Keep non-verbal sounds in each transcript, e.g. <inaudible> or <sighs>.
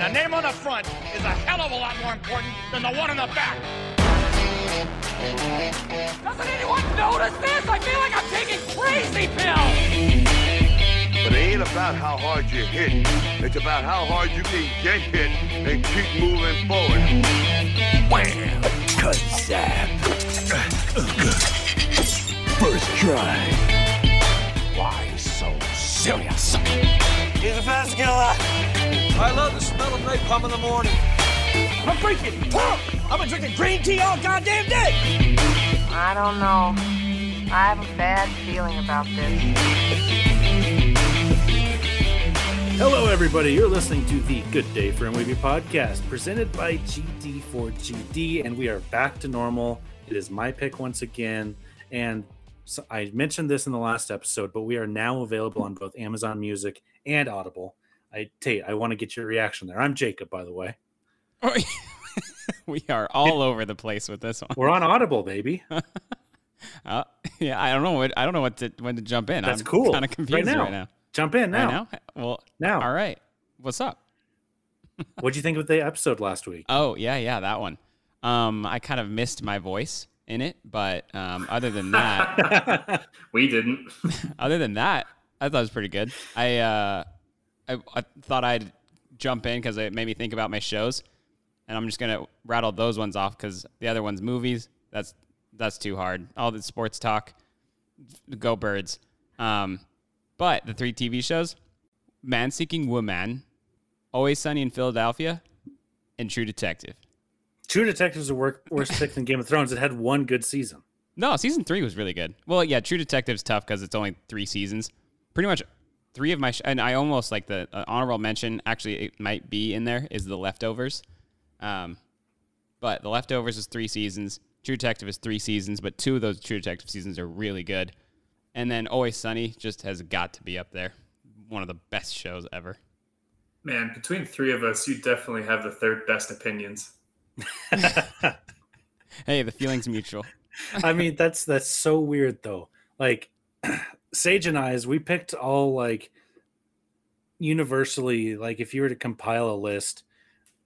And a name on the front is a hell of a lot more important than the one on the back. Doesn't anyone notice this? I feel like I'm taking crazy pills. But it ain't about how hard you hit. It's about how hard you can get hit and keep moving forward. Wham! Kazap! First try. Why so serious? He's a fast killer. I love the smell of napalm in the morning. I'm freaking pumped. I've been drinking green tea all goddamn day. I don't know. I have a bad feeling about this. Hello, everybody. You're listening to the Good Day for a Movie podcast presented by GD4GD, and we are back to normal. It is my pick once again. And so I mentioned this in the last episode, but we are now available on both Amazon Music and Audible. I Tate, I want to get your reaction there. I'm Jacob, by the way. <laughs> we are all over the place with this one. We're on Audible, baby. <laughs> Uh, yeah, I don't know what I don't know what to when to jump in. That's I'm cool. Kind of confused Right now. right now. Jump in now. Right now? Well, Now. All right. What's up? <laughs> What'd you think of the episode last week? Oh yeah, yeah, that one. Um, I kind of missed my voice in it, but um, other than that, We didn't. other than that, I thought it was pretty good. I uh, I, I thought I'd jump in because it made me think about my shows, and I'm just gonna rattle those ones off because the other ones, movies, that's that's too hard. All the sports talk, go birds. Um, but the three TV shows, Man Seeking Woman, Always Sunny in Philadelphia, and True Detective. True Detective is a work, worse <laughs> pick than Game of Thrones. It had one good season. No, season three was really good. Well, yeah, True Detective's tough because it's only three seasons. Pretty much three of my sh- and I almost like the uh, honorable mention. Actually, it might be in there is the leftovers. Um, but the leftovers is three seasons. True Detective is three seasons, but two of those True Detective seasons are really good. And then Always Sunny just has got to be up there. One of the best shows ever. Man, between three of us, you definitely have the third best opinions. <laughs> Hey, the feeling's mutual. I mean, that's that's so weird though. Like <clears throat> Sage and I's, we picked all like universally, like if you were to compile a list,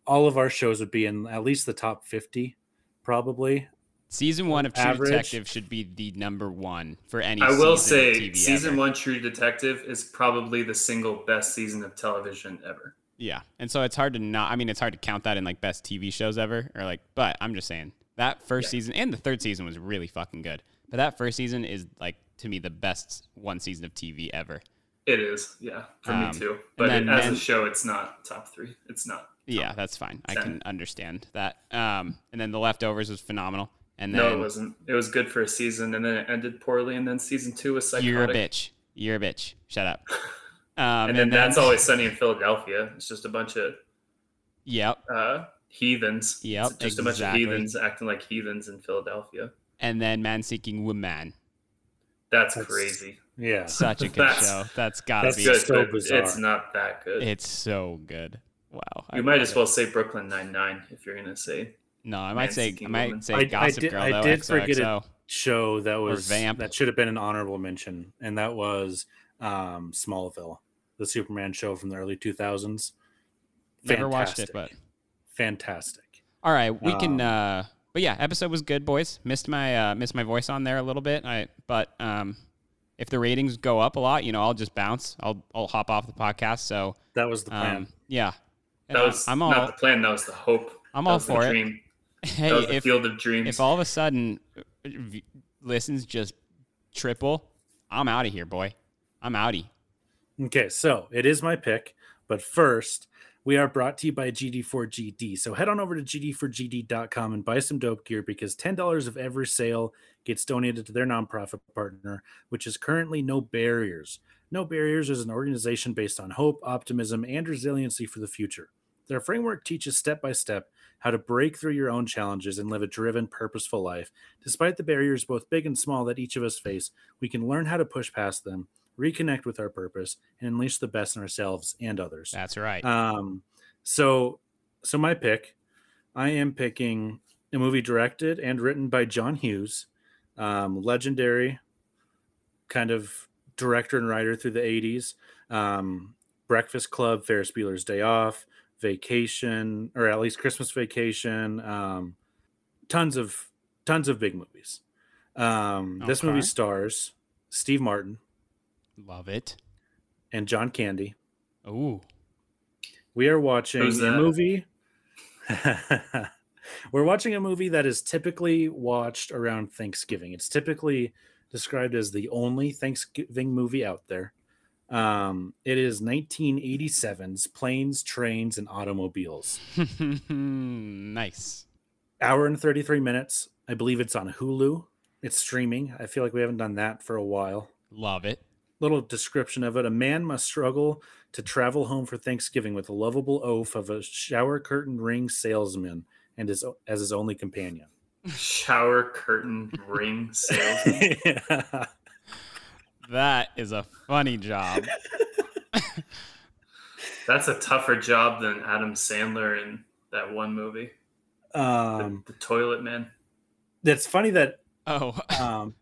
all of our shows would be in at least the top fifty, probably. Season one of True Average. Detective should be the number one for any. I will season of say, TV season ever. one True Detective is probably the single best season of television ever. Yeah, and so it's hard to not. I mean, it's hard to count that in like best TV shows ever, or like. But I'm just saying that first Yeah. season and the third season was really fucking good. But that first season is like to me the best one season of TV ever. It is, yeah, for Um, me too. But then it, as a show, it's not top three. It's not. Yeah, that's fine. I can understand that. Um, and then the leftovers was phenomenal. And then No, it wasn't. It was good for a season, and then it ended poorly, and then season two was psychotic. you're a bitch. You're a bitch. Shut up. <laughs> Um, And then that's always sunny in Philadelphia. It's just a bunch of Yep. uh, heathens. Yep, It's just a bunch of heathens acting like heathens in Philadelphia. And then Man Seeking Woman. That's, That's- crazy. Yeah. <laughs> Such a good That's- show. That's gotta that's be. Good, so bizarre. it's not that good. It's so good. Wow. I you might love as it. well say Brooklyn Nine Nine if you're gonna say. No, I might say I might woman. say I- I Gossip did- Girl I though. did forget XOXO. it. Show that was Vamp. that should have been an honorable mention, and that was um, Smallville, the Superman show from the early two thousands. Never watched it, but fantastic. all right, we can. Um, uh But yeah, episode was good, boys. Missed my uh missed my voice on there a little bit. I but um, if the ratings go up a lot, you know, I'll just bounce. I'll I'll hop off the podcast. So That was the plan. um, yeah, That And was I'm not the plan. That was the hope. I'm That all for it. dream. hey <laughs> that was the if field of dreams. if all of a sudden uh, v- listens just triple, I'm out of here, boy. I'm outie. Okay, so it is my pick, but first, we are brought to you by GD4GD. So head on over to GD4GD.com and buy some dope gear because $10 of every sale gets donated to their nonprofit partner, which is currently No Barriers. No Barriers is an organization based on hope, optimism, and resiliency for the future. Their framework teaches step by step how to break through your own challenges and live a driven, purposeful life. Despite the barriers, both big and small, that each of us face, we can learn how to push past them, reconnect with our purpose, and unleash the best in ourselves and others. That's right. Um, so, so my pick, I am picking a movie directed and written by John Hughes, um, legendary kind of director and writer through the '80s. Um, Breakfast Club, Ferris Bueller's Day Off, Vacation, or at least Christmas Vacation. Um, tons of tons of big movies. Um, This movie stars Steve Martin Love it. and John Candy. Ooh. We are watching a movie. <laughs> We're watching a movie that is typically watched around Thanksgiving. It's typically described as the only Thanksgiving movie out there. Um, it is 1987's Planes, Trains, and Automobiles. <laughs> nice. Hour and 33 minutes. I believe it's on Hulu. It's streaming. I feel like we haven't done that for a while. Love it. Little description of it. A man must struggle to travel home for Thanksgiving with the lovable oaf of a shower curtain ring salesman and his as his only companion. <laughs> Shower curtain ring salesman. <laughs> <laughs> That is a funny job. That's a tougher job than Adam Sandler in that one movie, the, um, the Toilet Man. That's funny that Oh, um,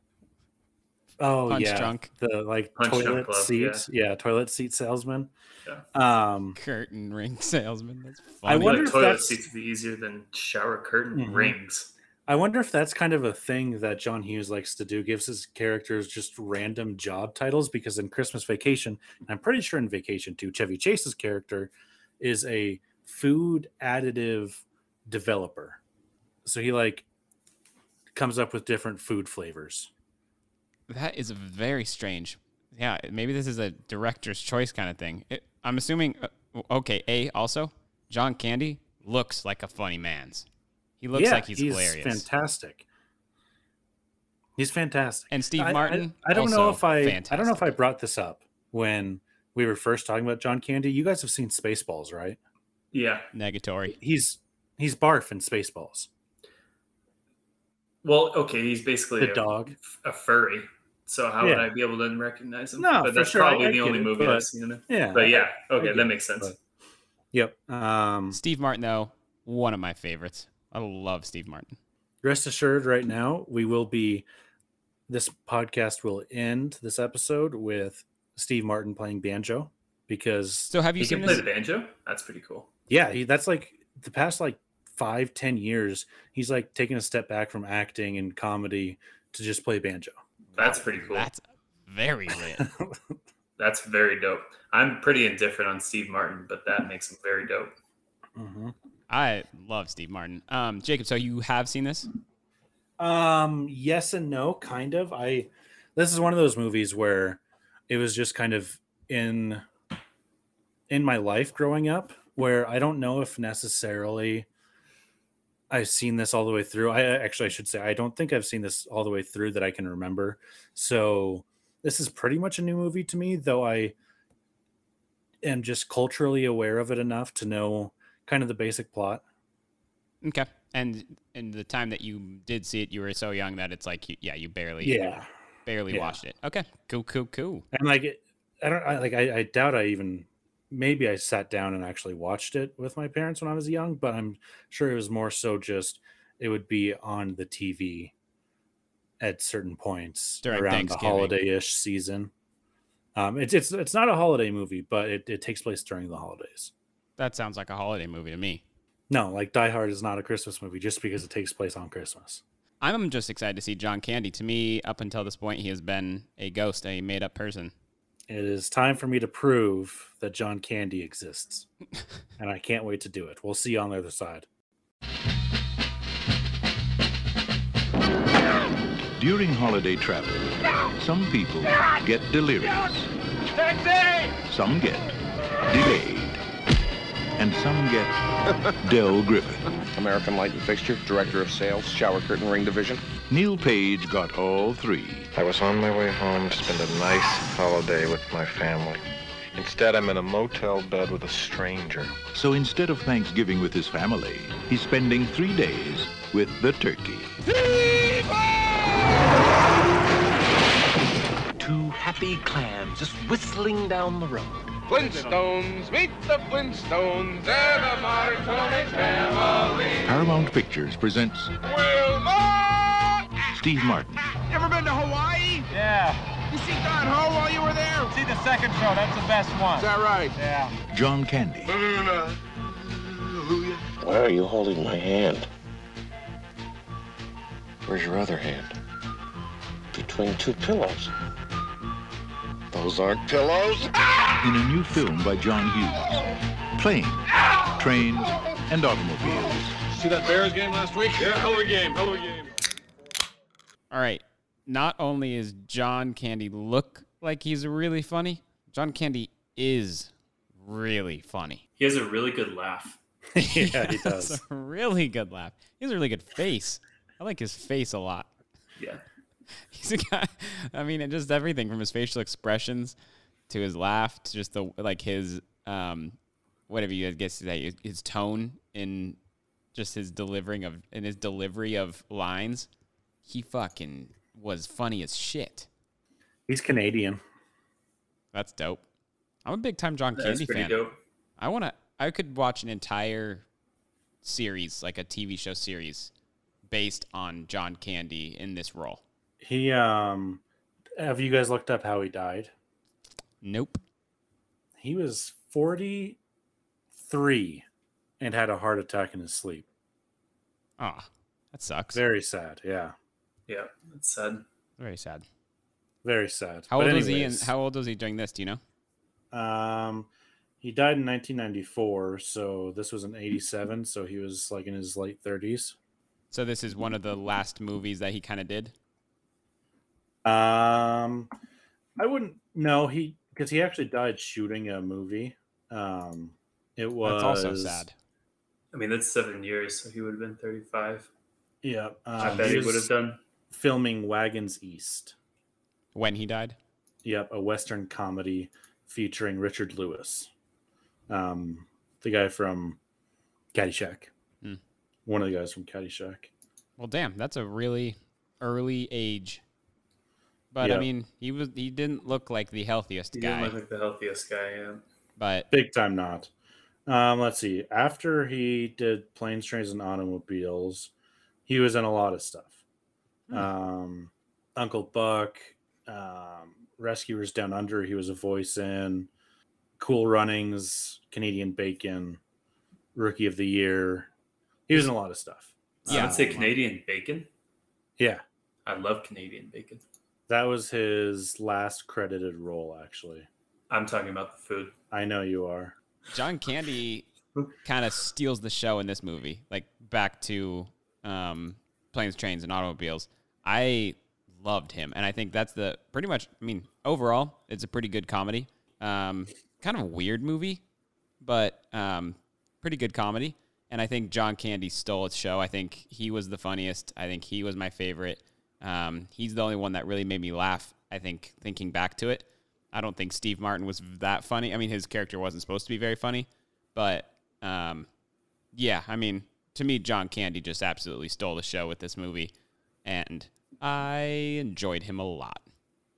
oh Punch yeah, drunk. the like Punch toilet Club, seats, yeah. toilet seat salesman. Yeah. Um, curtain ring <laughs> salesman. That's I funny. I wonder like if toilet that's- seats would be easier than shower curtain Mhm. rings. I wonder if that's kind of a thing that John Hughes likes to do, gives his characters just random job titles. Because in Christmas Vacation, and I'm pretty sure in Vacation too, Chevy Chase's character is a food additive developer. So he like comes up with different food flavors. That is very strange. Yeah, maybe this is a director's choice kind of thing. It, I'm assuming. Uh, okay, a also John Candy looks like a funny man's. He looks like he's, hilarious. He's fantastic. He's fantastic. And Steve I- I- Martin. I, don't know if I I don't know if. I brought this up when we were first talking about John Candy. You guys have seen Spaceballs, right? Yeah. negatory. He's he's barf in Spaceballs. Well, okay, he's basically The a, dog. a furry. So how would I be able to recognize him? No, but that's sure, probably I the only it, movie but- I've seen him in. Yeah. But yeah, okay, that makes sense. but- Yep. Um, Steve Martin, though, one of my favorites. I love Steve Martin. rest assured, right now we will be. This podcast will end this episode with Steve Martin playing banjo because So have you He seen can play the banjo. That's pretty cool. yeah, he, that's like the past like five ten years. He's like taking a step back from acting and comedy to just play banjo. That's pretty cool. That's very lit. <laughs> That's very dope. I'm pretty indifferent on Steve Martin, but that makes him very dope. hmm I love Steve Martin. Um, Jacob, so you have seen this? Um, yes and no, kind of. I this is one of those movies where it was just kind of in in my life growing up where I don't know if necessarily I've seen this all the way through. I actually I should say I don't think I've seen this all the way through that I can remember. So this is pretty much a new movie to me, though I am just culturally aware of it enough to know kind of the basic plot. Okay. And in the time that you did see it, you were so young that it's like, yeah, you barely, Yeah. barely Yeah. watched it. Okay. Cool, cool, cool. and like i don't I, like I, I doubt i even maybe i sat down and actually watched it with my parents when i was young but i'm sure it was more so just it would be on the tv at certain points During around the holiday-ish season um it's it's it's not a holiday movie but it, it takes place during the holidays That sounds like a holiday movie to me. no like die hard is not a christmas movie just because it takes place on christmas I'm just excited to see John Candy. To me, up until this point, he has been a ghost, a made up person. It is time for me to prove that john candy exists and i can't wait to do it we'll see you on the other side During holiday travel, some people get delirious. Some get delayed. And some get Del Griffith. American Light and Fixture, Director of Sales, Shower Curtain Ring Division. Neil Page got all three. I was on my way home to spend a nice holiday with my family. Instead, I'm in a motel bed with a stranger. So instead of Thanksgiving with his family, he's spending three days with the turkey. Two happy clams just whistling down the road. Flintstones, meet the Flintstones, they're the Marconi family. Paramount Pictures presents Wilma! Steve Martin, You ever been to Hawaii? Yeah. You see Don Ho while you were there? See the second show. That's the best one. Is that right? Yeah. John Candy, Hallelujah. Why are you holding my hand? Where's your other hand? Between two pillows. Those aren't pillows. Ah! In a new film by John Hughes. Planes, trains, and automobiles. See that Bears game last week? Yeah, hell of a game, hell of a game. All right. Not only is John Candy look like he's really funny, John Candy is really funny. He has a really good laugh. <laughs> yeah, he has does. a really good laugh. He has a really good face. I like his face a lot. Yeah. <laughs> He's a guy. I mean, and just everything from his facial expressions to his laugh to just the like his um whatever you guys guess to say his tone in just his delivering of in his delivery of lines. He fucking was funny as shit. He's Canadian. That's dope. I'm a big time John That's Candy fan. dope. I want to. I could watch an entire series, like a TV show series, based on John Candy in this role. He um have you guys looked up how he died? Nope. He was 43 and had a heart attack in his sleep. Ah, that sucks. Very sad. Yeah. Yeah, it's sad. Very sad. Very sad. How But old was he? And how old was he during this? Do you know? Um, he died in 1994, so this was in 87, so he was like in his late 30s. So this is one of the last movies that he kind of did. Um, I wouldn't know he because he actually died shooting a movie. Um, it was That's also sad. I mean, that's seven years, so he would have been 35. Yeah, I um, bet he was would have done. filming Wagons East. When he died. Yep, a western comedy featuring Richard Lewis, um, the guy from Caddyshack. Hmm. One of the guys from Caddyshack. Well, damn, that's a really early age. But I mean, he was he didn't look like the healthiest He guy. didn't look like the healthiest guy. Yeah. but Big time not. Um, let's see. After he did Planes, Trains, and Automobiles, he was in a lot of stuff. Hmm. Um, Uncle Buck, um, Rescuers Down Under, he was a voice in. Cool Runnings, Canadian Bacon, Rookie of the Year. He was in a lot of stuff. Yeah, I would say Canadian bacon. Yeah, I love Canadian bacon. That was his last credited role, actually. I'm talking about the food. I know you are. John Candy kind of steals the show in this movie. Like back to um, planes, trains, and automobiles. I loved him, and I think that's the pretty much. I mean, overall, it's a pretty good comedy. Um, kind of a weird movie, but um, pretty good comedy. And I think John Candy stole its show. I think he was the funniest. I think he was my favorite. Um, he's the only one that really made me laugh. I think thinking back to it, I don't think Steve Martin was that funny. I mean, his character wasn't supposed to be very funny, but um, yeah, I mean, to me, John Candy just absolutely stole the show with this movie, and I enjoyed him a lot.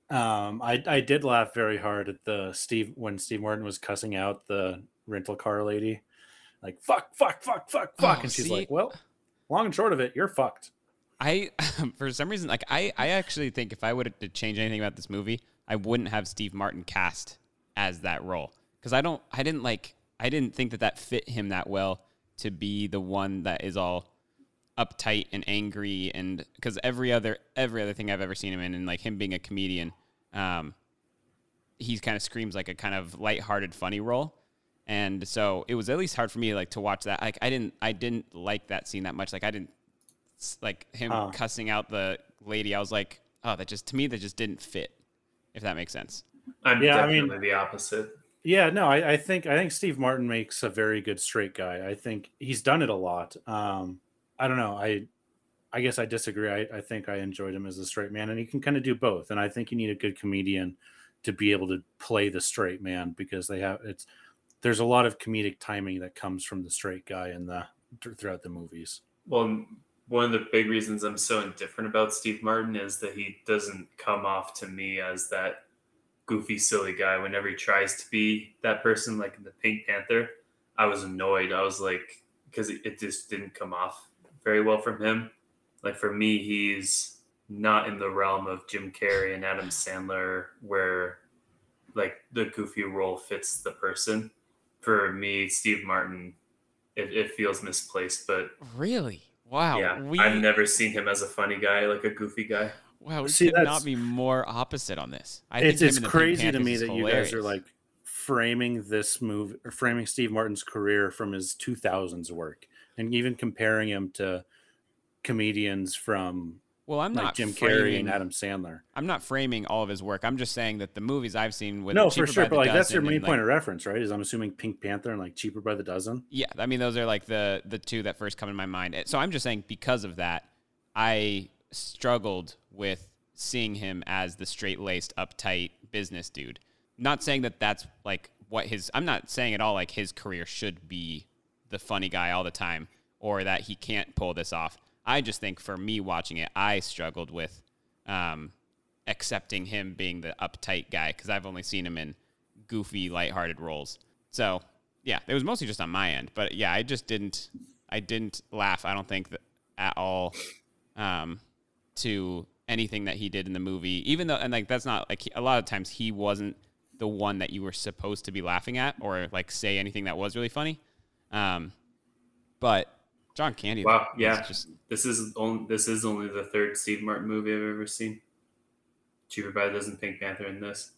Um, I I did laugh very hard at the Steve when Steve Martin was cussing out the rental car lady, like fuck, fuck, fuck, fuck, fuck, Oh, and she's see? like, "Well, long and short of it, you're fucked." I, <laughs> for some reason, like I, I actually think if I would to change anything about this movie, I wouldn't have Steve Martin cast as that role because I don't, I didn't like, I didn't think that that fit him that well to be the one that is all uptight and angry and because every other every other thing I've ever seen him in and like him being a comedian, um, he kind of screams like a kind of lighthearted, funny role. And so it was at least hard for me like to watch that. Like I didn't I didn't like that scene that much. Like I didn't like him Oh. cussing out the lady. I was like, oh, that just to me that just didn't fit. If that makes sense. I'm Yeah, I definitely mean- the opposite. Yeah, no, I, I think I think Steve Martin makes a very good straight guy. I think he's done it a lot. Um, I don't know. I I guess I disagree. I, I think I enjoyed him as a straight man, and he can kind of do both. And I think you need a good comedian to be able to play the straight man because they have it's there's a lot of comedic timing that comes from the straight guy in the throughout the movies. Well, one of the big reasons I'm so indifferent about Steve Martin is that he doesn't come off to me as that goofy, silly guy. Whenever he tries to be that person, like in the Pink Panther, I was annoyed. I was like, because it it just didn't come off very well from him. Like for me, he's not in the realm of Jim Carrey and Adam Sandler, where like the goofy role fits the person. For me, Steve Martin it, it feels misplaced. But Really? Wow. yeah, we I've never seen him as a funny guy, like a goofy guy. wow, we See, could that's- not be more opposite on this. I it's think it's in the Pink crazy to me is that you guys are like framing this move or framing Steve Martin's career from his 2000s work and even comparing him to comedians from Well, I'm like not Jim Carrey and Adam Sandler. I'm not framing all of his work. I'm just saying that the movies I've seen with no, Cheaper for sure, but like that's your main point like- of reference, right? Is I'm assuming Pink Panther and like Cheaper by the Dozen. Yeah, I mean those are like the the two that first come in my mind. So I'm just saying because of that, I struggled with seeing him as the straight-laced, uptight business dude. Not saying that that's like what his I'm not saying at all like his career should be the funny guy all the time or that he can't pull this off. I just think for me watching it, I struggled with um, accepting him being the uptight guy because I've only seen him in goofy, lighthearted roles. So yeah, it was mostly just on my end, but yeah, I just didn't, I didn't laugh. I don't think that at all um, to anything that he did in the movie, even though, and like that's not like a lot of times he wasn't the one that you were supposed to be laughing at or like say anything that was really funny. Um, but John Candy, Wow, yeah. just This is only this is only the third Steve Martin movie I've ever seen. Cheaper by the Dozen, Pink Panther, and this.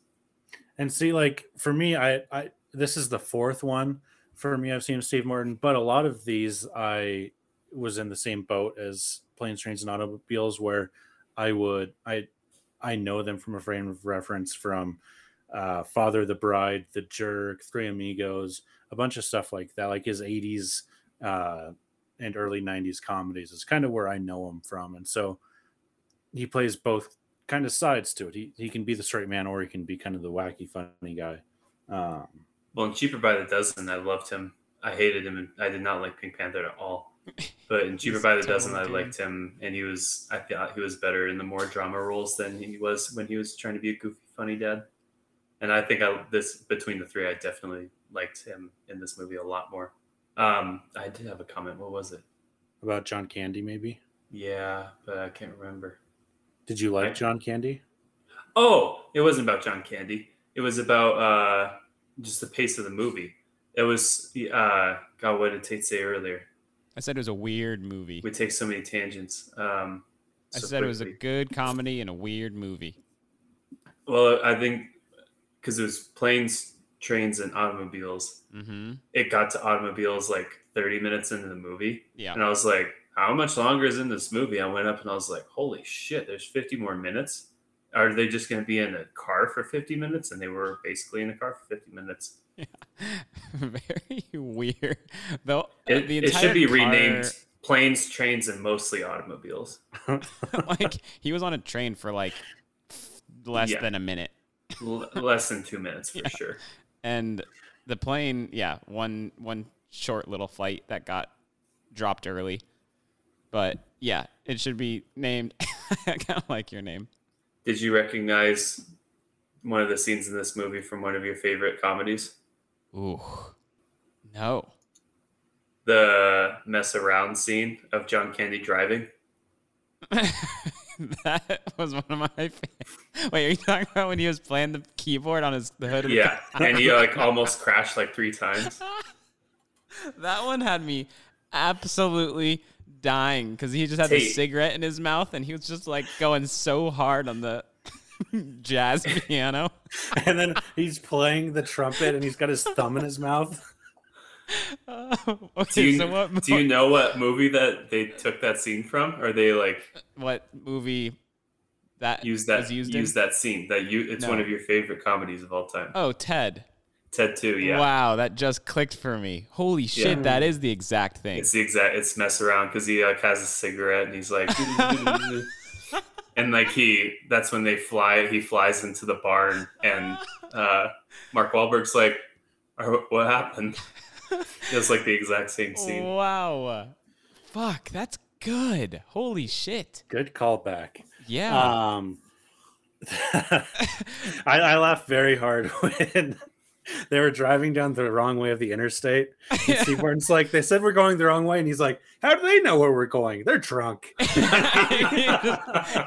And see, like for me, I, I this is the fourth one for me. I've seen Steve Martin, but a lot of these I was in the same boat as Planes, Trains, and Automobiles, where I would I I know them from a frame of reference from uh, Father the Bride, The Jerk, Three Amigos, a bunch of stuff like that, like his '80s uh, and early '90s comedies is kind of where I know him from, and so he plays both kind of sides to it. He he can be the straight man or he can be kind of the wacky funny guy. Um, Well, in Cheaper by the Dozen, I loved him. I hated him, and I did not like Pink Panther at all. <laughs> But in Cheaper by the total Dozen, I liked him, and he was. I thought he was better in the more drama roles than he was when he was trying to be a goofy, funny dad. And I think I this between the three, I definitely liked him in this movie a lot more. Um, I did have a comment. What was it? about John Candy, maybe. Yeah, but I can't remember. Did you like I- John Candy? Oh, it wasn't about John Candy. It was about uh, just the pace of the movie. It was uh, God. What did Tate say earlier? I said it was a weird movie. We take so many tangents. Um, I so said it was a good comedy and a weird movie. Well, I think because it was planes, trains, and automobiles. Mm-hmm. It got to automobiles like 30 minutes into the movie. Yeah. And I was like, how much longer is in this movie? I went up and I was like, holy shit, there's 50 more minutes. Are they just going to be in a car for 50 minutes? And they were basically in a car for 50 minutes. <laughs> Very weird. Though It, the it should be car- renamed planes, trains, and mostly automobiles. <laughs> <laughs> like he was on a train for like less Yeah. than a minute, L- less than two minutes for Yeah. sure. And the plane, yeah, one one short little flight that got dropped early. But yeah, it should be named. <laughs> I kind of like your name. Did you recognize one of the scenes in this movie from one of your favorite comedies? Ooh, no. The mess around scene of John Candy driving. <laughs> <laughs> that was one of my favorite. Wait, are you talking about when he was playing the keyboard on his the hood of Yeah, car? <laughs> and he like almost crashed like three times. <laughs> that one had me absolutely dying because he just had the cigarette in his mouth and he was just like going so hard on the jazz piano. and then he's playing the trumpet and he's got his thumb in his mouth. Oh, okay, Do you, so what, do you know what movie that they took that scene from? Or they like what movie that use that used use that scene? That you it's one of your favorite comedies of all time. Oh, Ted. Ted Two, yeah. Wow, that just clicked for me. Holy shit, Yeah. that is the exact thing. It's the exact. It's mess around because he like has a cigarette and he's like, <laughs> and like he. That's when they fly. He flies into the barn and uh, Mark Wahlberg's like, "Uh, "What happened?" <laughs> It's like the exact same scene. Wow. Fuck, that's good. Holy shit. Good callback. Yeah. Um, <laughs> I, I laughed very hard <laughs> when they were driving down the wrong way of the interstate. And Steve Martin's like, they said we're going the wrong way, and he's like, "How do they know where we're going? They're drunk."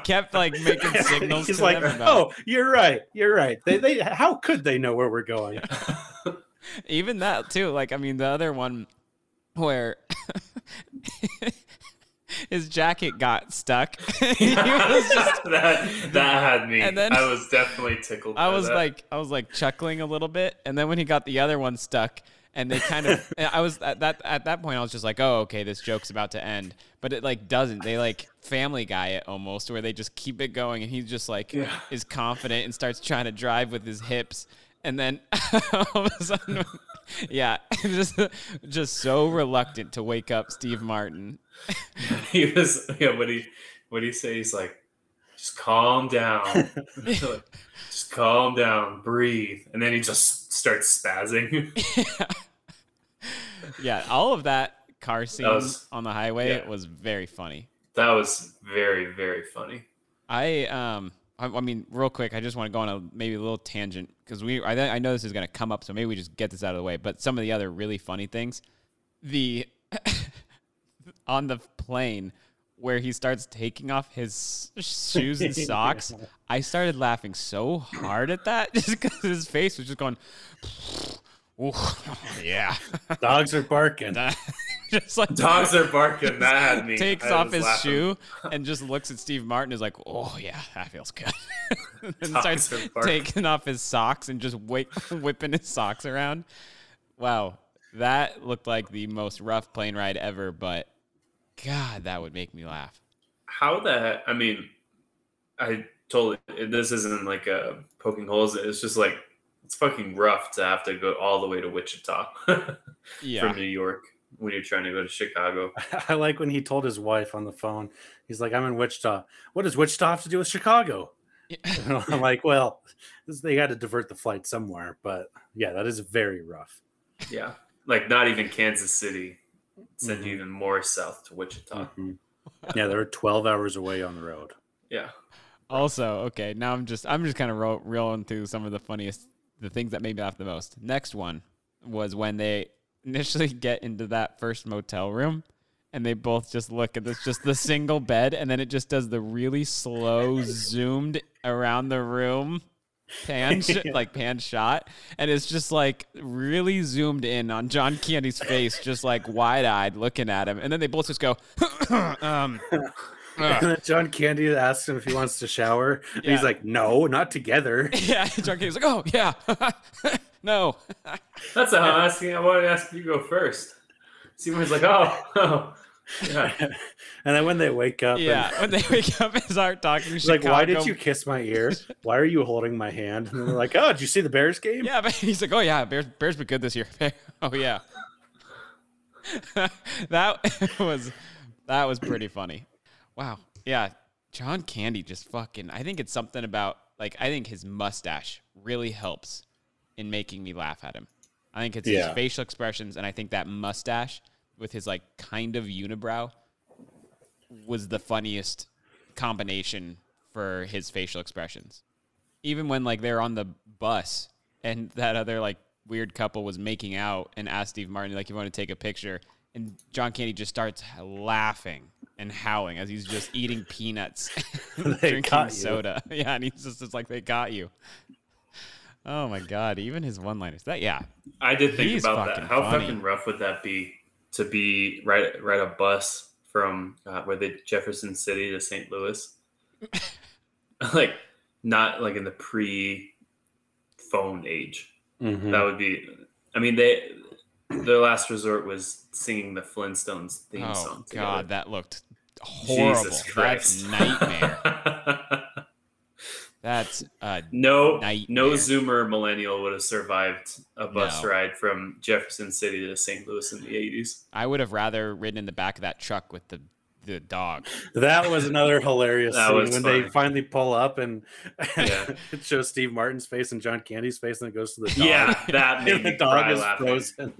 kept like making signals he's to like, them about "Oh, you're right, you're right. They, they, how could they know where we're going?" <laughs> even that too like i mean the other one where <laughs> his jacket got stuck. <laughs> was just that that had me. And then- I was definitely tickled. I was that. like, I was like chuckling a little bit, and then when he got the other one stuck, and they kind of, I was at that at that point, I was just like, oh, okay, this joke's about to end, but it like doesn't. They like Family Guy it almost, where they just keep it going, and he's just like is confident and starts trying to drive with his hips, and then <laughs> all of a sudden, yeah, <laughs> just just so reluctant to wake up Steve Martin. <laughs> he was yeah. What he what he say? He's like, just calm down, just calm down, breathe, and then he just starts spazzing. Yeah, all of that car scene was- on the highway yeah. was very funny. that was very very funny. I um I, I mean real quick I just want to go on a maybe a little tangent because we I, I know this is going to come up so maybe we just get this out of the way but some of the other really funny things the <laughs> on the plane where he starts taking off his shoes and <laughs> socks I started laughing so hard at that <laughs> just because his face was just going Ooh, yeah Dogs are barking. Just like Dogs are barking. That had me. takes I off his laughing. shoe and just looks at Steve Martin is like, oh yeah, that feels good. <laughs> and Dogs starts taking off his socks and just whip, <laughs> whipping his socks around. Wow, that looked like the most rough plane ride ever, but God, that would make me laugh. How the I mean, I totally. This isn't like a poking holes. It's just like it's fucking rough to have to go all the way to Wichita <laughs> Yeah. from New York when you're trying to go to Chicago. <laughs> I like when he told his wife on the phone, he's like, I'm in Wichita. What does Wichita have to do with Chicago? <laughs> And I'm <laughs> like, well, they got to divert the flight somewhere. But yeah, that is very rough. Yeah, like not even Kansas City send Mm-hmm. you even more south to Wichita. Mhm. Yeah, they're 12 hours away on the road. Yeah, Also, okay, now I'm just I'm just kind of ro- rolling through some of the funniest the things that made me laugh the most. Next one was when they initially get into that first motel room and they both just look at this just the single bed and then it just does the really slow zoomed around the room pan sh- <laughs> like pan shot and it's just like really zoomed in on John Candy's face just like wide-eyed looking at him and then they both just go <coughs> um <laughs> And John Candy asks him if he wants to shower. And he's like, no, not together. <laughs> Yeah, John Candy's like, oh yeah, no. <laughs> that's how I'm asking. I wanted to ask you to go first. Seymour's like, oh, <laughs> oh, yeah. <laughs> And then when they wake up, Yeah, and, when they wake up and start talking he's Chicago. like, why did you kiss my ear? Why are you holding my hand? And they're like, oh, did you see the Bears game? Yeah, but he's like, oh yeah, Bears Bears been good this year. oh yeah. that was that was pretty funny. Wow. Yeah, John Candy just fucking. I think it's something about like I think his mustache really helps in making me laugh at him. I think it's Yeah. his facial expressions, and I think that mustache with his like kind of unibrow was the funniest combination for his facial expressions. Even when like they're on the bus and <laughs> that other like weird couple was making out and asked Steve Martin like you want to take a picture and John Candy just starts laughing and howling as he's just eating peanuts <laughs> and <laughs> drinking soda. Yeah, and he's just it's like they got you. Oh my god, even his one-liners. That yeah. I did think He's about that. fucking How funny. fucking rough would that be to be right ride a bus from uh, where they Jefferson City to St. Louis? <laughs> like not like in the pre phone age. Mhm. That would be. I mean, they their last resort was singing the Flintstones theme Oh song. god, that looked horrible. Jesus That's nightmare. <laughs> That's uh No, Nightmare. no Zoomer millennial would have survived a bus No. ride from Jefferson City to St. Louis in the eighties. I would have rather ridden in the back of that truck with the the dog. That was another hilarious <laughs> scene when funny. they finally pull up and Yeah. <laughs> it shows Steve Martin's face and John Candy's face, and it goes to the dog. Yeah, that <laughs> made the dog is laughing. frozen,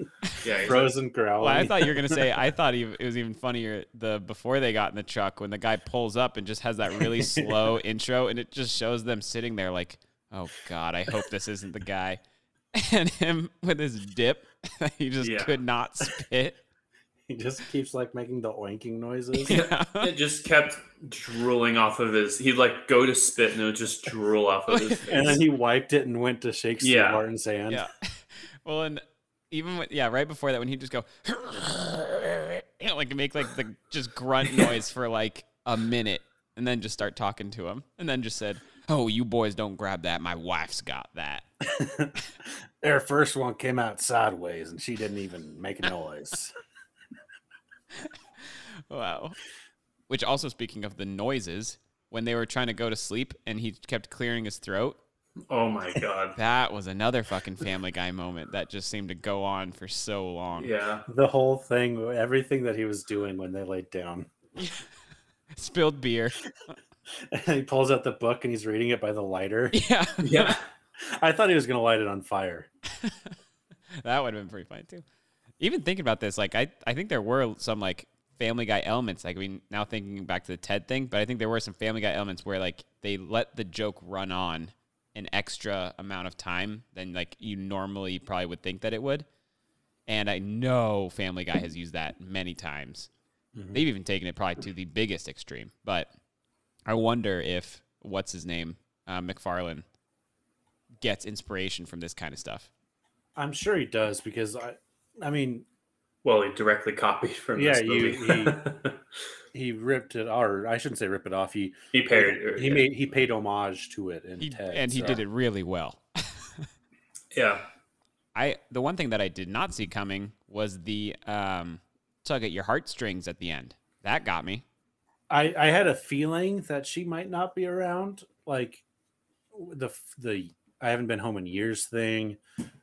Yeah, he's frozen growling. Well, I thought you were gonna say. I thought ev- it was even funnier the before they got in the truck when the guy pulls up and just has that really slow intro, and it just shows them sitting there like, "Oh God, I hope this isn't the guy." And him with his dip, he just Yeah. could not spit. He just keeps like making the oinking noises. Yeah. It just kept drooling off of his. He'd like go to spit and it would just drool off of his face. <laughs> and then he wiped it and went to shake Steve Yeah. Martin's hand. Yeah. <laughs> Well, and even with, yeah, right before that when he'd just go you <laughs> know, like make like the just grunt noise for like a minute and then just start talking to him and then just said, "Oh, you boys don't grab that. My wife's got that." Their first one came out sideways, and she didn't even make a noise. <laughs> wow. Which also speaking of the noises, when they were trying to go to sleep and he kept clearing his throat. Oh my god. <laughs> that was another fucking family guy moment that just seemed to go on for so long. Yeah. The whole thing, everything that he was doing when they laid down. <laughs> Spilled beer. and he pulls out the book and he's reading it by the lighter. Yeah. Yeah. I thought he was going to light it on fire. that would have been pretty funny too. Even thinking about this, like I, I think there were some like Family Guy elements. Like I mean, now thinking back to the Ted thing, but I think there were some Family Guy elements where like they let the joke run on an extra amount of time than like you normally probably would think that it would. And I know Family Guy has used that many times. Mhm. They've even taken it probably to the biggest extreme. But I wonder if what's his name, uh, MacFarlane, gets inspiration from this kind of stuff. I'm sure he does because I, I mean, Well, he directly copied from yeah, this you, movie. he <laughs> he ripped it, or I shouldn't say rip it off. He He parodied it, He yeah. made he paid homage to it in He- Ted, and he did it really well. <laughs> yeah. I the one thing that I did not see coming was the um, tug at your heartstrings at the end. That got me. I I had a feeling that she might not be around, like the the I haven't been home in years thing,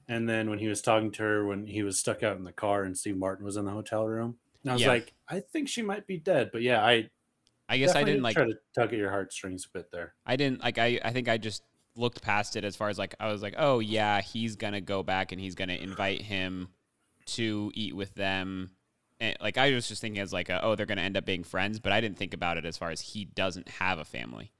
and then when he was talking to her when he was stuck out in the car and Steve Martin was in the hotel room, and I was Yeah. like, I think she might be dead, but yeah, I I guess I didn't like try to tug at your heartstrings a bit there. I didn't like I I think I just looked past it as far as like I was like, "Oh yeah, he's going to go back and he's going to invite him to eat with them." And like I was just thinking as like, a, "Oh, they're going to end up being friends," but I didn't think about it as far as he doesn't have a family.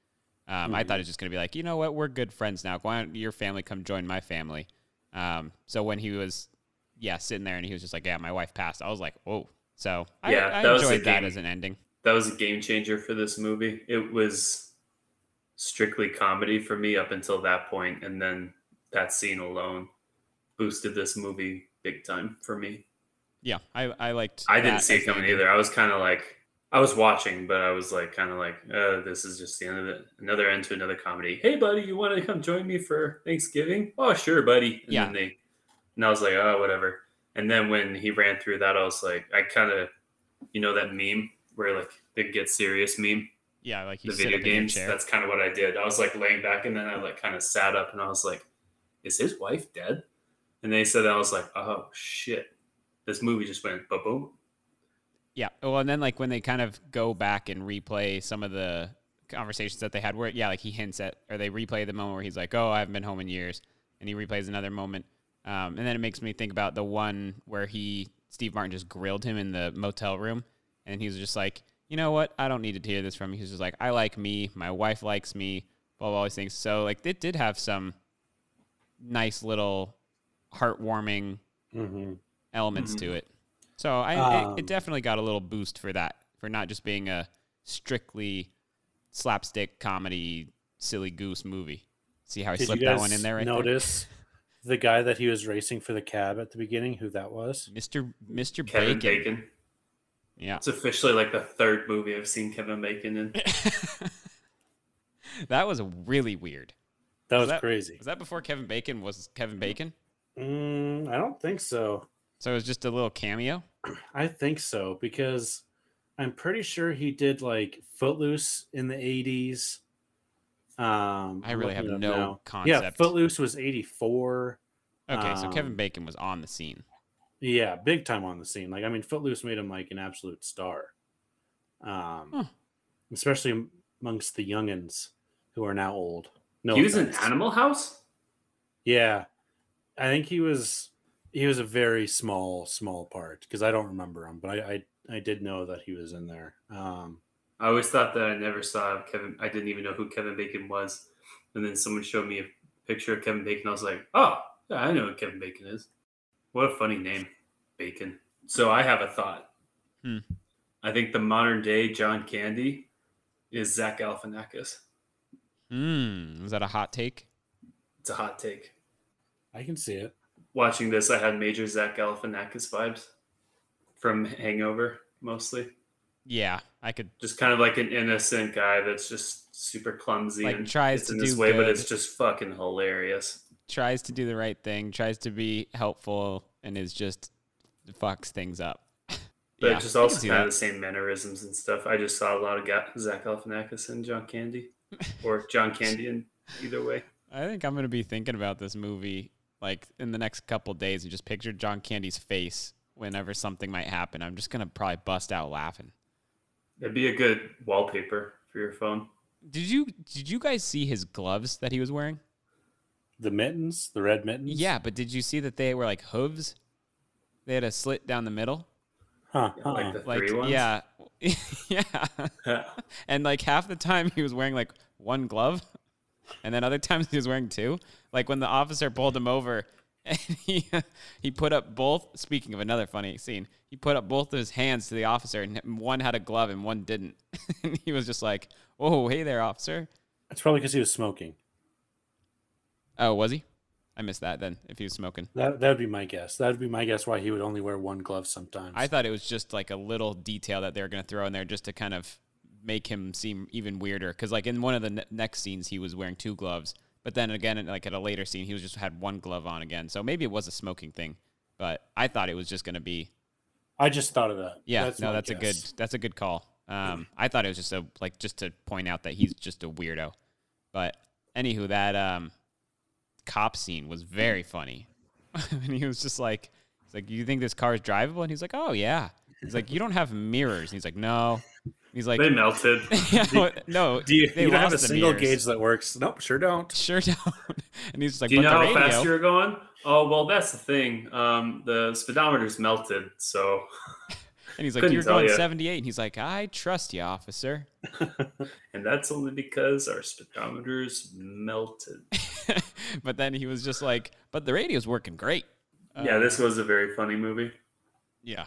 Um, I thought it was just going to be like, "You know what? We're good friends now. Why don't your family come join my family?" Um, so when he was yeah, sitting there and he was just like, "Yeah, my wife passed." I was like, "Whoa." So I, Yeah, I that was enjoyed that game. as an ending. That was a game changer for this movie. It was strictly comedy for me up until that point, and then that scene alone boosted this movie big time for me. Yeah, I I liked I didn't see it coming either. I was kind of like, I was watching, but I was like, kind of like, uh, this is just the end of it. Another end to another comedy. Hey, buddy, you want to come join me for Thanksgiving? Oh, sure, buddy. And Yeah. then they, and I was like, oh, whatever. And then when he ran through that, I was like, I kind of, you know, that meme where like the get serious meme, Yeah, like the video up in your games. That's kind of what I did. I was like laying back, and then I like kind of sat up, and I was like, is his wife dead? And they said I was like, oh shit, this movie just went boom. Yeah. Well, and then like when they kind of go back and replay some of the conversations that they had, where yeah, like he hints at, or they replay the moment where he's like, "Oh, I haven't been home in years," and he replays another moment, um, and then it makes me think about the one where he Steve Martin just grilled him in the motel room, and he was just like, "You know what? I don't need to hear this from you." He's just like, "I like me. My wife likes me." Blah blah all these things. So like it did have some nice little heartwarming Mm-hmm. elements Mhm. to it. So I it, Um, it definitely got a little boost for that, for not just being a strictly slapstick comedy silly goose movie. See how I slipped that one in there right notice the guy that he was racing for the cab at the beginning? Who that was? Mr. Mr. Kevin Bacon. Bacon. Yeah. It's officially like the third movie I've seen Kevin Bacon in. <laughs> that was really weird. That was, that, crazy. Was that before Kevin Bacon was Kevin Bacon? Mm, I don't think so. So it was just a little cameo? I think so because I'm pretty sure he did like Footloose in the 80s. Um, I really have no now. concept. Yeah, Footloose was 84. Okay, so Kevin Um, Bacon was on the scene. Yeah, big time on the scene. Like, I mean, Footloose made him like an absolute star. Um, Huh. especially amongst the youngins who are now old. No, he was in. Animal House. Yeah, I think he was. He was a very small, small part because I don't remember him, but I, I, I did know that he was in there. Um, I always thought that I never saw Kevin. I didn't even know who Kevin Bacon was, and then someone showed me a picture of Kevin Bacon. I was like, oh, yeah, I know who Kevin Bacon is. What a funny name, Bacon. So I have a thought. Hmm. I think the modern day John Candy is Zach Galifianakis. Hmm. Was that a hot take? It's a hot take. I can see it. Watching this, I had major Zach Galifianakis vibes from Hangover, mostly. Yeah, I could Just kind of like an innocent guy that's just super clumsy Like, and tries to in do way, but it's just fucking hilarious. tries to do the right thing, tries to be helpful, and is just fucks things up. <laughs> But Yeah, just also kind of the same mannerisms and stuff. I just saw a lot of Ga- Zach Galifianakis and John Candy, or John <laughs> Candy in either way. I think I'm gonna be thinking about this movie like in the next couple days and just picture John Candy's face whenever something might happen. I'm just gonna probably bust out laughing. It'd be a good wallpaper for your phone. Did you did you guys see his gloves that he was wearing? The mittens, the red mittens. Yeah, but did you see that they were like hooves? They had a slit down the middle. Huh. Yeah, like the Like three ones. yeah, <laughs> yeah. <laughs> and like half the time he was wearing like one glove, and then other <laughs> times he was wearing two. Like when the officer pulled him over, and <laughs> he he put up both. Speaking of another funny scene, he put up both of his hands to the officer, and one had a glove and one didn't. <laughs> and he was just like, "Oh, hey there, officer." That's probably because he was smoking. Oh, was he? I missed that then. If he was smoking. That that would be my guess. That would be my guess why he would only wear one glove sometimes. I thought it was just like a little detail that they were going to throw in there just to kind of make him seem even weirder. Because like in one of the ne- next scenes, he was wearing two gloves, but then again, like at a later scene, he was just had one glove on again. So maybe it was a smoking thing, but I thought it was just going to be. I just thought of that. Yeah, That's no, that's a good that's a good call. Um, I thought it was just a like just to point out that he's just a weirdo. But anywho, that um, cop scene was very funny, <laughs> and he was just like, "He's like, you think this car is drivable?" And he's like, "Oh yeah." He's like, "You don't have mirrors." And he's like, "No." He's like, They melted. <laughs> yeah, well, no, Do you, they you don't have a single mirrors. gauge that works? Nope, sure don't. Sure <laughs> don't. and he's just like, Do you know how radio." fast you're going? Oh well, that's the thing. Um, the speedometer's melted, so And he's like, couldn't "You're going ya. 78." And he's like, "I trust you, officer." <laughs> and that's only because our speedometer's melted. but then he was just like, "But the radio's working great." yeah, Uh, this was a very funny movie. Yeah.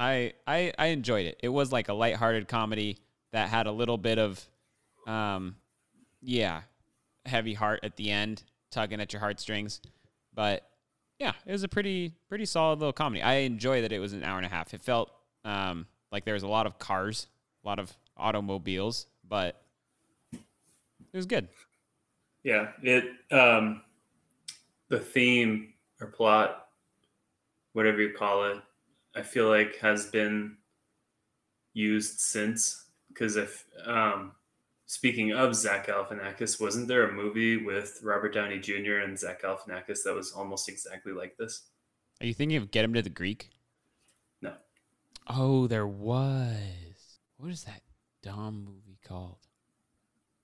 I I I enjoyed it. It was like a lighthearted comedy that had a little bit of um yeah, heavy heart at the end, tugging at your heartstrings. But yeah, it was a pretty pretty solid little comedy. I enjoy that it was an hour and a half. It felt um like there was a lot of cars, a lot of automobiles, but it was good. Yeah, it um, the theme or plot, whatever you call it, I feel like has been used since. Because if um, speaking of Zach Galifianakis, wasn't there a movie with Robert Downey Jr. and Zach Galifianakis that was almost exactly like this? Are you thinking of Get Him to the Greek? No. Oh, there was. What is that dumb movie called?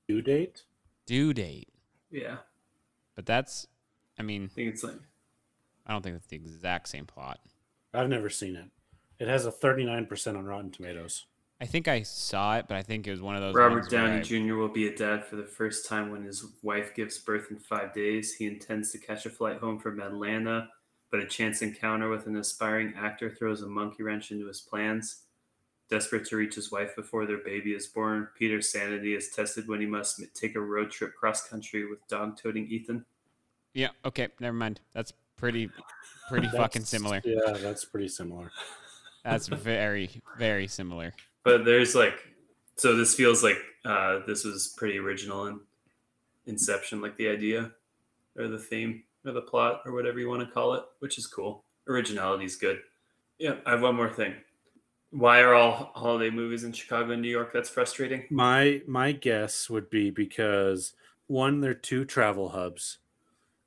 Due date? Due Date. Yeah, But that's, I mean, I think it's like I don't think it's the exact same plot. I've never seen it. It has a 39% on Rotten Tomatoes. I think I saw it, but I think it was one of those. Robert Downey I- Jr. will be a dad for the first time when his wife gives birth in five days. He intends to catch a flight home from Atlanta, but a chance encounter with an aspiring actor throws a monkey wrench into his plans. Desperate to reach his wife before their baby is born, Peter's sanity is tested when he must take a road trip cross country with dog toting Ethan. Yeah. Okay. Never mind. That's pretty, pretty fucking similar. Yeah, that's pretty similar. <laughs> That's very, very similar. But there's like, so this feels like uh, this was pretty original in Inception, like the idea or the theme or the plot or whatever you want to call it, which is cool. Originality is good. Yeah, I have one more thing. Why are all holiday movies in Chicago and New York? That's frustrating. My my guess would be because one, they're two travel hubs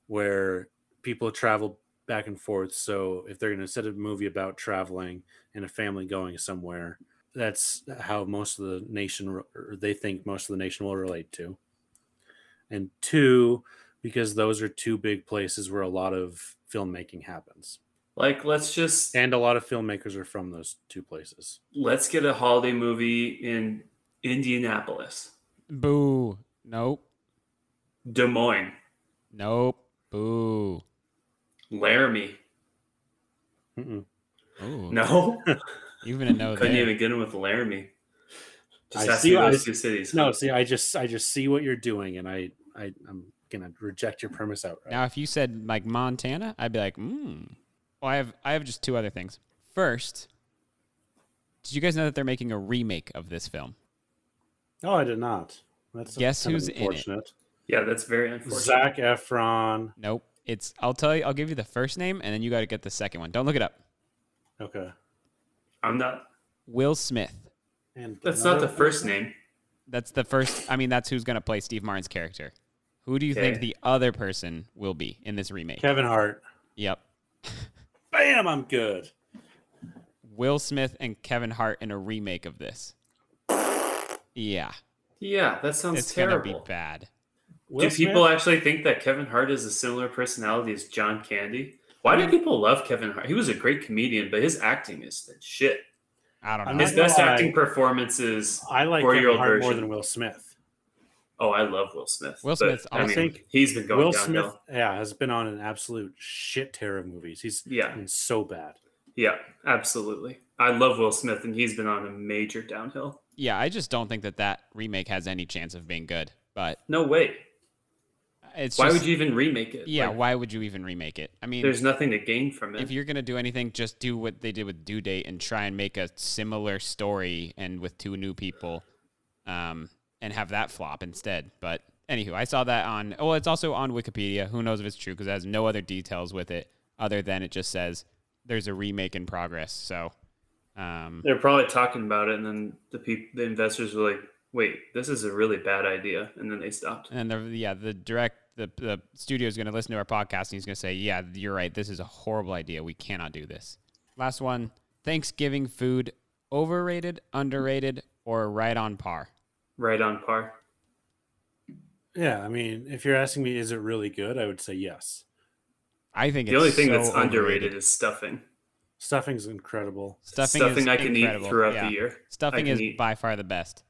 where people travel back and forth. So if they're going to set a movie about traveling and a family going somewhere, that's how most of the nation or they think most of the nation will relate to. And two, because those are two big places where a lot of filmmaking happens. Like, let's just And a lot of filmmakers are from those two places. let's get a holiday movie in Indianapolis, Boo. Nope. Des Moines, Nope. Boo. Laramie. Mm-mm. Ooh. No, <laughs> You even know <laughs> couldn't there. even get in with Laramie. Just I has see- to be I see- two cities. No, see, I just I just see what you're doing, and I I, I'm gonna reject your premise outright. Now, if you said like Montana, I'd be like, hmm. Well, I have I have just two other things. First, did you guys know that they're making a remake of this film? Oh, I did not. That's Guess kind of who's in it? unfortunate. Yeah, that's very unfortunate. Zac Efron. Nope. It's I'll tell you. I'll give you the first name, and then you got to get the second one. Don't look it up. Okay. I'm not. Will Smith. And That's not the another- first name. That's the first. I mean, that's who's gonna play Steve Martin's character. Who do you think the other person will be in this remake? Kevin Hart. Yep. <laughs> Bam! I'm good. Will Smith and Kevin Hart in a remake of this. <laughs> Yeah, Yeah, that sounds it's terrible. gonna be bad. Will do people actually think that Kevin Hart is a similar personality as John Candy? Why do people love Kevin Hart? He was a great comedian, but his acting is the shit. I don't know. His best lie. acting performance is I like Kevin four-year-old Hart version. more than Will Smith. Oh, I love Will Smith. Will Smith, Smith's I, mean, think he's been going Will downhill. Smith, yeah, has been on an absolute shit tear of movies. He's Yeah. been so bad. Yeah, absolutely. I love Will Smith, and he's been on a major downhill. Yeah, I just don't think that that remake has any chance of being good. But No way. It's Why just, would you even remake it? Yeah, Like, why would you even remake it? I mean, there's nothing to gain from it. if you're gonna do anything, just do what they did with Due Date and try and make a similar story and with two new people, um, and have that flop instead. But anywho, I saw that on. Oh, it's also on Wikipedia. Who knows if it's true because it has no other details with it other than it just says there's a remake in progress. So, um, They're probably talking about it, and then the people, the investors were like, "Wait, this is a really bad idea," and then they stopped. and the yeah the direct the the studio is gonna listen to our podcast and he's gonna say, yeah, you're right. This is a horrible idea. We cannot do this. Last one. Thanksgiving food overrated, underrated, or right on par. Right on par. Yeah, I mean, if you're asking me, is it really good? I would say yes. I think The it's only thing so that's underrated overrated. is stuffing. Stuffing's incredible. Stuffing, Stuffing is I can eat throughout Yeah. the year. Stuffing is eat- by far the best.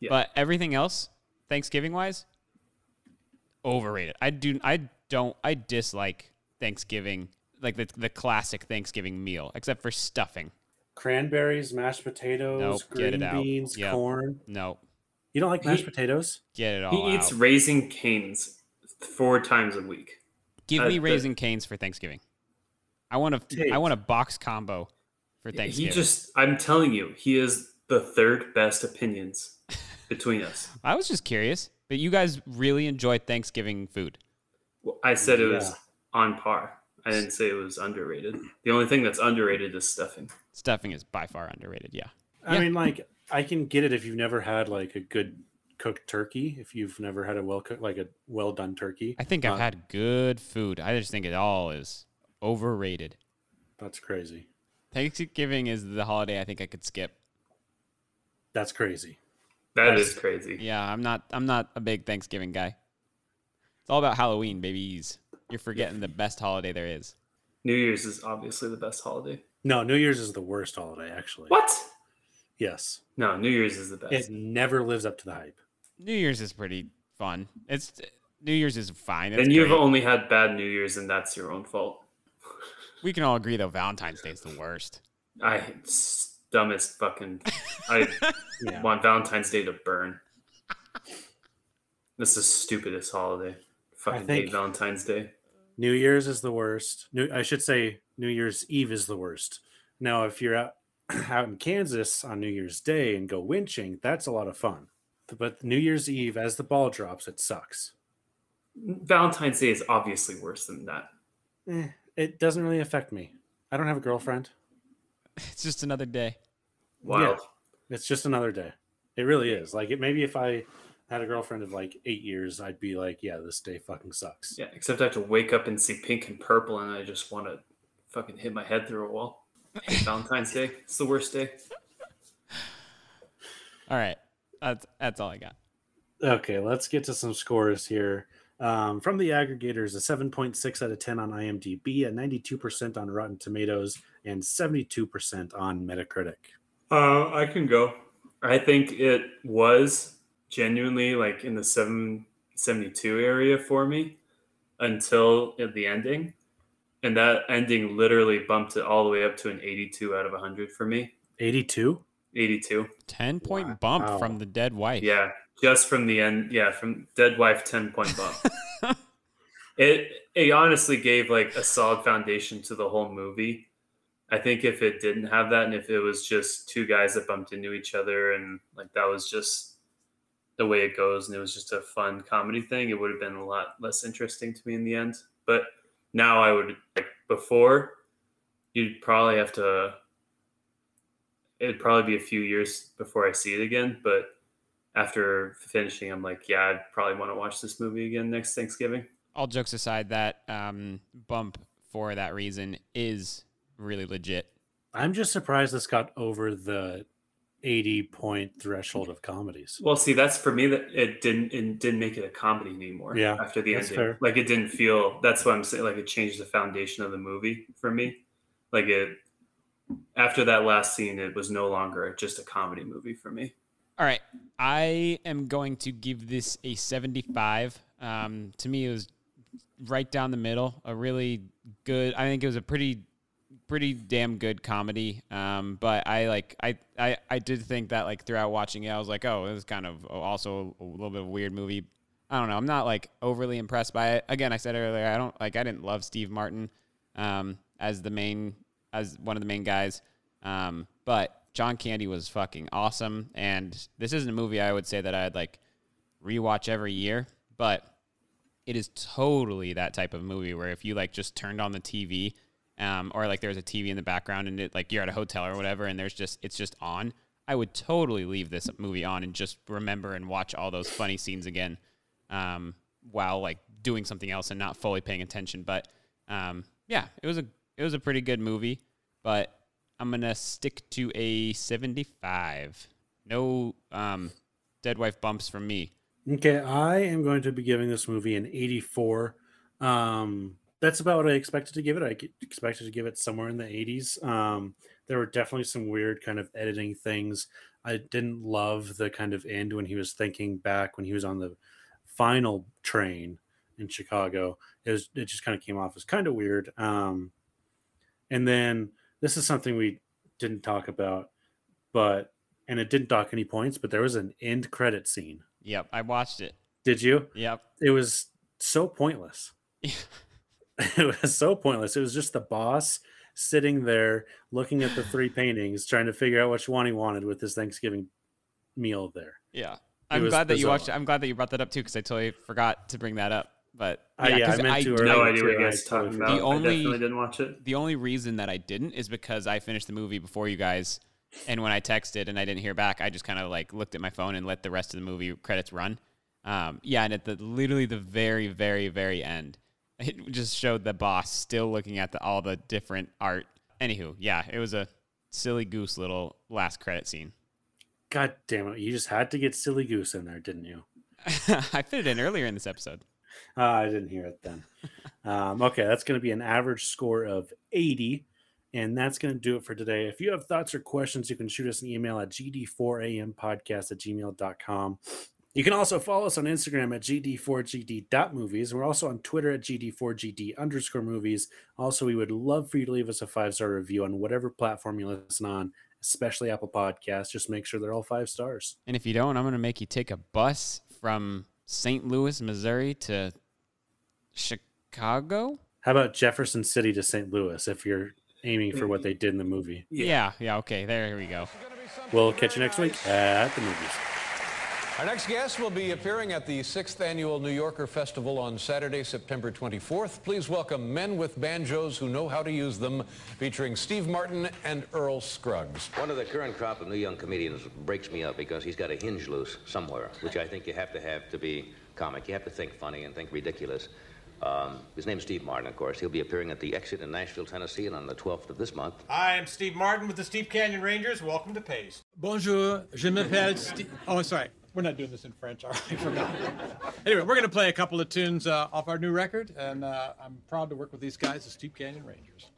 Yeah. But everything else, Thanksgiving wise, overrated. I do I don't I dislike Thanksgiving like the the classic Thanksgiving meal, except for stuffing. Cranberries, mashed potatoes, Nope, get green it out. beans, Yep. corn. No. You don't like mashed He- potatoes? Get it all He eats out. Raising Cane's four times a week. Give Uh, me the- Raising Cane's for Thanksgiving. I want a Tate. I want a box combo for Thanksgiving. He just, I'm telling you, he is the third best opinions between us. <laughs> I was just curious, but you guys really enjoy Thanksgiving food. Well, I said it was Yeah. on par. I didn't say it was underrated. The only thing that's underrated is stuffing. Stuffing is by far underrated. Yeah. I Yeah. mean, like, I can get it if you've never had like a good cooked turkey. If you've never had a well cooked, like a well done turkey. I think I've Uh, had good food. I just think it all is overrated. That's crazy. Thanksgiving is the holiday I think I could skip. That's crazy. That That's- is crazy. Yeah, I'm not I'm not a big Thanksgiving guy. It's all about Halloween, babies. You're forgetting the best holiday there is. New Year's is obviously the best holiday. No, New Year's is the worst holiday, actually. What? Yes. No, New Year's is the best. It never lives up to the hype. New Year's is pretty fun. It's New Year's is fine. It's and you've great. only had bad New Year's, and that's your own fault. we can all agree though Valentine's Day is the worst. I it's dumbest fucking. I <laughs> Yeah. want Valentine's Day to burn. This is the stupidest holiday. Fucking think- hate Valentine's Day. New Year's is the worst. New, I should say New Year's Eve is the worst. Now, if you're out <clears throat> out in Kansas on New Year's Day and go winching, that's a lot of fun. But New Year's Eve, as the ball drops, it sucks. Valentine's Day is obviously worse than that. Eh, it doesn't really affect me. I don't have a girlfriend. It's just another day. Wild. It's just another day. It really is. Like it. Maybe if I had a girlfriend of like eight years, I'd be like, yeah, this day fucking sucks. Yeah, except I have to wake up and see pink and purple, and I just want to fucking hit my head through a wall. Valentine's Day. It's the worst day. All right. That's that's all I got. Okay, let's get to some scores here. Um, from the aggregators, a 7.6 out of 10 on IMDb, a 92% on Rotten Tomatoes, and 72% on Metacritic. Uh, I can go. I think it was genuinely like in the 772 area for me until the ending. And that ending literally bumped it all the way up to an 82 out of 100 for me. 82? 82. 10 point bump Wow. from the dead wife. Yeah, just from the end. Yeah, from Dead Wife 10 point bump. <laughs> it it honestly gave like a solid foundation to the whole movie. I think if it didn't have that and if it was just two guys that bumped into each other and like that was just the way it goes and it was just a fun comedy thing, it would have been a lot less interesting to me in the end. But now I would like before you'd probably have to it'd probably be a few years before I see it again, but after finishing, I'm like, yeah, I'd probably want to watch this movie again next Thanksgiving. All jokes aside, that um, bump for that reason is really legit. I'm just surprised this got over the 80 point threshold of comedies. Well, see, that's for me that it didn't it didn't make it a comedy anymore. Yeah, after the that's ending, fair. like it didn't feel. That's what I'm saying. Like it changed the foundation of the movie for me. Like it after that last scene, it was no longer just a comedy movie for me. All right. I am going to give this a 75. Um, to me, it was right down the middle. A really good, I think it was a pretty, pretty damn good comedy. Um, but I like, I, I, I did think that like throughout watching it, I was like, oh, this is kind of also a little bit of a weird movie. I don't know. I'm not like overly impressed by it. Again, I said earlier, I don't like, I didn't love Steve Martin um, as the main, as one of the main guys. Um, but John Candy was fucking awesome. And this isn't a movie I would say that I'd like rewatch every year, but it is totally that type of movie where if you like just turned on the TV, um, or like there's a TV in the background and it like you're at a hotel or whatever, and there's just it's just on. I would totally leave this movie on and just remember and watch all those funny scenes again, um, while like doing something else and not fully paying attention. But um, yeah, it was a it was a pretty good movie, but I'm gonna stick to a 75. No um, dead wife bumps from me. Okay, I am going to be giving this movie an 84. Um, that's about what I expected to give it. I expected to give it somewhere in the 80s. Um, there were definitely some weird kind of editing things. I didn't love the kind of end when he was thinking back when he was on the final train in Chicago. It was it just kind of came off as kind of weird. Um, and then this is something we didn't talk about, but and it didn't dock any points, but there was an end credit scene. Yep, I watched it. Did you? Yep. It was so pointless. <laughs> <laughs> it was so pointless. It was just the boss sitting there looking at the <sighs> three paintings, trying to figure out which one he wanted with his Thanksgiving meal there. Yeah. It I'm glad that you bizarre. watched. I'm glad that you brought that up too, because I totally forgot to bring that up. But Uh, yeah, I 'cause meant to do- No idea what you guys are totally talking forgot. about. The I definitely didn't watch it. the only reason that I didn't is because I finished the movie before you guys, and when I texted and I didn't hear back, I just kind of like looked at my phone and let the rest of the movie credits run. Um, yeah, and at the literally the very, very, very end, it just showed the boss still looking at the, all the different art. Anywho, yeah, it was a silly goose little last credit scene. God damn it. You just had to get Silly Goose in there, didn't you? <laughs> I fit it in earlier in this episode. Uh, I didn't hear it then. um, okay, that's going to be an average score of 80. And that's going to do it for today. If you have thoughts or questions, you can shoot us an email at gd4ampodcast at gmail.com. You can also follow us on Instagram at gd4gd.movies. We're also on Twitter at gd4gd underscore movies. Also, we would love for you to leave us a five star review on whatever platform you listen on, especially Apple Podcasts. Just make sure they're all five stars. And if you don't, I'm going to make you take a bus from St. Louis, Missouri to Chicago. How about Jefferson City to St. Louis if you're aiming for what they did in the movie? Yeah, yeah, okay, there we go. We'll catch you next week at the movies. Our next guest will be appearing at the sixth annual New Yorker Festival on Saturday, September 24th. Please welcome Men with Banjos Who Know How to Use Them, featuring Steve Martin and Earl Scruggs. One of the current crop of new young comedians breaks me up because he's got a hinge loose somewhere, which I think you have to have to be comic. You have to think funny and think ridiculous. Um, his name's Steve Martin, of course. He'll be appearing at the Exit in Nashville, Tennessee, and on the 12th of this month. Hi, I'm Steve Martin with the Steep Canyon Rangers. Welcome to Pace. Bonjour, je m'appelle Steve. Oh, sorry. We're not doing this in French. I forgot. <laughs> anyway, we're going to play a couple of tunes uh, off our new record, and uh, I'm proud to work with these guys, the Steep Canyon Rangers.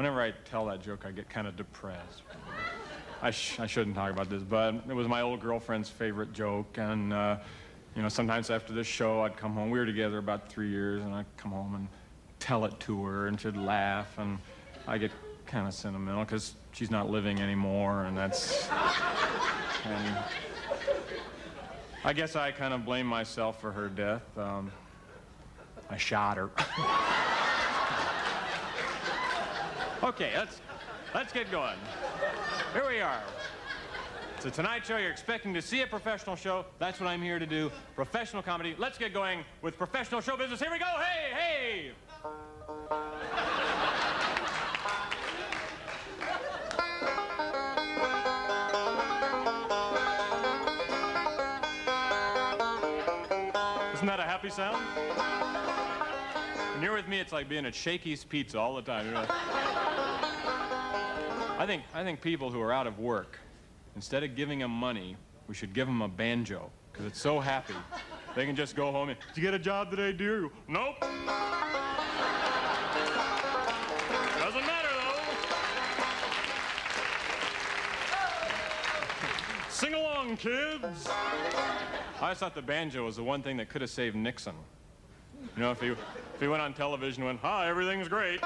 Whenever I tell that joke, I get kind of depressed. I, sh- I shouldn't talk about this, but it was my old girlfriend's favorite joke, and uh, you know, sometimes after this show, I'd come home. We were together about three years, and I'd come home and tell it to her, and she'd laugh, and I get kind of sentimental because she's not living anymore, and that's. And I guess I kind of blame myself for her death. Um, I shot her. <laughs> okay, let's let's get going. Here we are. It's a Tonight Show. You're expecting to see a professional show. That's what I'm here to do. Professional comedy. Let's get going with professional show business. Here we go. Hey, hey. Isn't that a happy sound? When you're with me, it's like being at Shakey's Pizza all the time. I think I think people who are out of work, instead of giving them money, we should give them a banjo because it's so happy. They can just go home and, did you get a job today, dear? Nope. Doesn't matter though. Sing along, kids. I always thought the banjo was the one thing that could have saved Nixon. You know, if he, if he went on television and went, hi, everything's great.